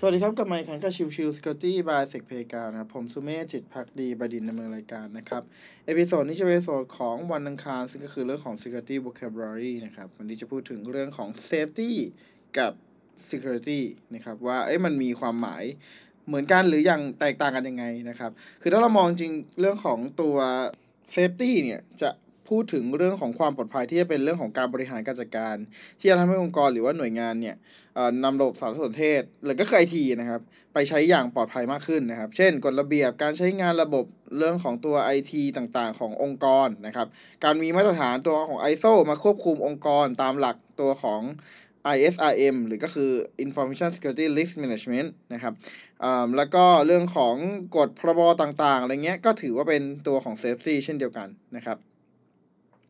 สวัสดีครับ กลับมาอีกครั้งกับชิวชิว Security by s e c p a y กานะครับผมสุเมธจิตพักดีบดินดำเนินรายการนะครับ episode นี้จะเป็น episode ของวันอังคาร ซึ่งก็คือเรื่องของ Security Vocabulary นะครับ วันนี้จะพูดถึงเรื่องของ Safety กับ Security นะครับ ว่าเอ้มันมีความหมายเหมือนกันหรืออย่างแตกต่างกันยังไงนะครับ คือถ้าเรามองจริงเรื่องของตัว Safety เนี่ยจะ พูดถึงเรื่องของความปลอดภัยที่จะเป็นเรื่องของการบริหารการจัดการ ที่จะทำให้องค์กรหรือว่าหน่วยงานเนี่ยนำระบบสารสนเทศ หรือก็คือไอทีนะครับ ไปใช้อย่างปลอดภัยมากขึ้นนะครับ เช่น กฎระเบียบการใช้งานระบบเรื่องของตัว IT ต่างๆ ขององค์กรนะครับ การมีมาตรฐานตัวของ ISO มาควบคุมองค์กรตามหลักตัวของ ISRM หรือก็คือ Information Security Risk Management นะครับแล้วก็เรื่องของกฎพรบต่างๆ อะไรเงี้ย ก็ถือว่าเป็นตัวของ Safety เช่นเดียวกันนะครับ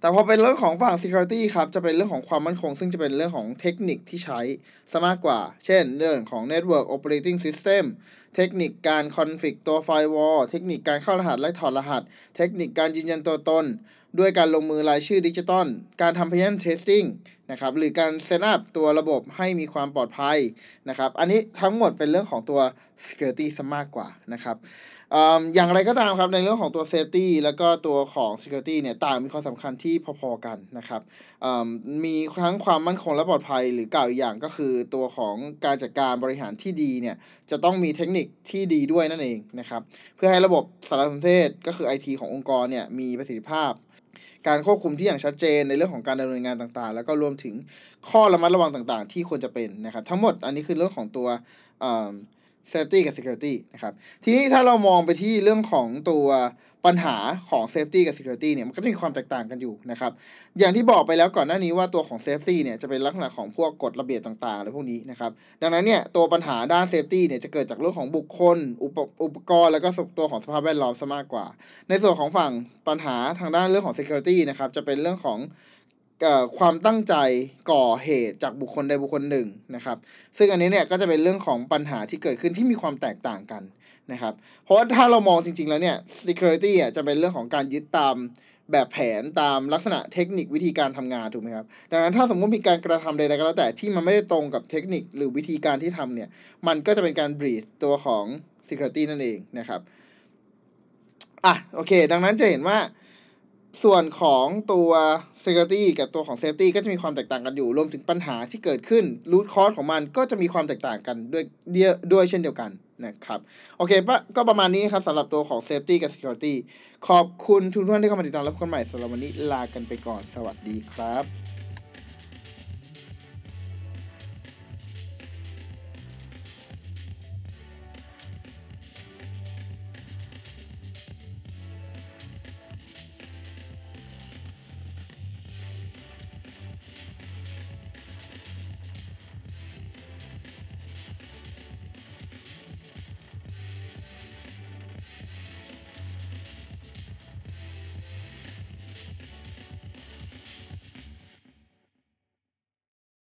แต่พอเป็นเรื่องของฝั่ง security ครับจะเป็นเรื่องของความมั่นคง ซึ่งจะเป็นเรื่องของเทคนิคที่ใช้ซะมากกว่า เช่น เรื่องของ network operating system เทคนิคการ config ตัว firewall เทคนิคการเข้ารหัสและถอดรหัส เทคนิคการยืนยันตัวตน ด้วยการลงมือรายชื่อดิจิตอลการทำ penetration testing นะครับหรือการ set up ตัวระบบให้มีความปลอดภัยนะครับอันนี้ทั้งหมดเป็นเรื่องของตัว security ซะมากกว่านะครับอ่าอย่างไรก็ตามครับในเรื่องของตัว safety แล้วก็ตัวของ security เนี่ยต่างมีความสำคัญที่ที่พอๆกันนะครับมีทั้งความมั่นคงและปลอดภัย หรือกล่าวอีกอย่างก็คือตัวของการจัดการบริหารที่ดีเนี่ยจะต้องมีเทคนิคที่ดีด้วยนั่นเองนะครับเพื่อให้ระบบสารสนเทศก็คือ IT ขององค์กรเนี่ยมีประสิทธิภาพ การควบคุมที่อย่างชัดเจนในเรื่องของการดำเนินงานต่างๆ แล้วก็รวมถึงข้อระมัดระวังต่างๆ ที่ควรจะเป็นนะครับทั้งหมดอันนี้คือเรื่องของตัว safety กับ security นะครับ ทีนี้ถ้าเรามองไปที่เรื่องของตัวปัญหาของ safety กับ security เนี่ย มันก็จะมีความแตกต่างกันอยู่นะครับ อย่างที่บอกไปแล้วก่อนหน้านี้ว่าตัวของ safety เนี่ย จะเป็นลักษณะของพวกกฎระเบียบต่างๆอะไรพวกนี้นะครับ ดังนั้นเนี่ย ตัวปัญหาด้าน safety เนี่ย จะเกิดจากเรื่องของบุคคล อุปอุปกรณ์ แล้วก็ตัวของสภาพแวดล้อมซะมากกว่า ในส่วนของฝั่งปัญหาทางด้านเรื่องของ security นะครับ จะเป็นเรื่องของ ความตั้งใจก่อเหตุจากบุคคลใดบุคคลหนึ่งนะครับ ซึ่งอันนี้เนี่ยก็จะเป็นเรื่องของปัญหาที่เกิดขึ้นที่มีความแตกต่างกันนะครับ เพราะว่าถ้าเรามองจริง ๆ แล้วเนี่ย security อะจะเป็นเรื่องของการยึดตามแบบแผนตามลักษณะเทคนิควิธีการทำงานถูกไหมครับ ดังนั้นถ้าสมมติมีการกระทำใดๆก็แล้วแต่ที่มันไม่ได้ตรงกับเทคนิคหรือวิธีการที่ทำเนี่ย มันก็จะเป็นการ b r e a c ตัวของ security นั่นเองนะครับ อะโอเค ดังนั้นจะเห็นว่า ส่วนของตัว security กับตัวของ safety ก็จะมีความแตกต่างกันอยู่ รวมถึงปัญหาที่เกิดขึ้น root cause ของมันก็จะมีความแตกต่างกันด้วยเดียด้วยเช่นเดียวกันนะครับ โอเคปะก็ประมาณนี้ครับสำหรับตัวของ safety กับ security ขอบคุณทุกท่านที่เข้ามาติดตามรับกันใหม่สำหรับวันนี้ลากันไปก่อนสวัสดีครับ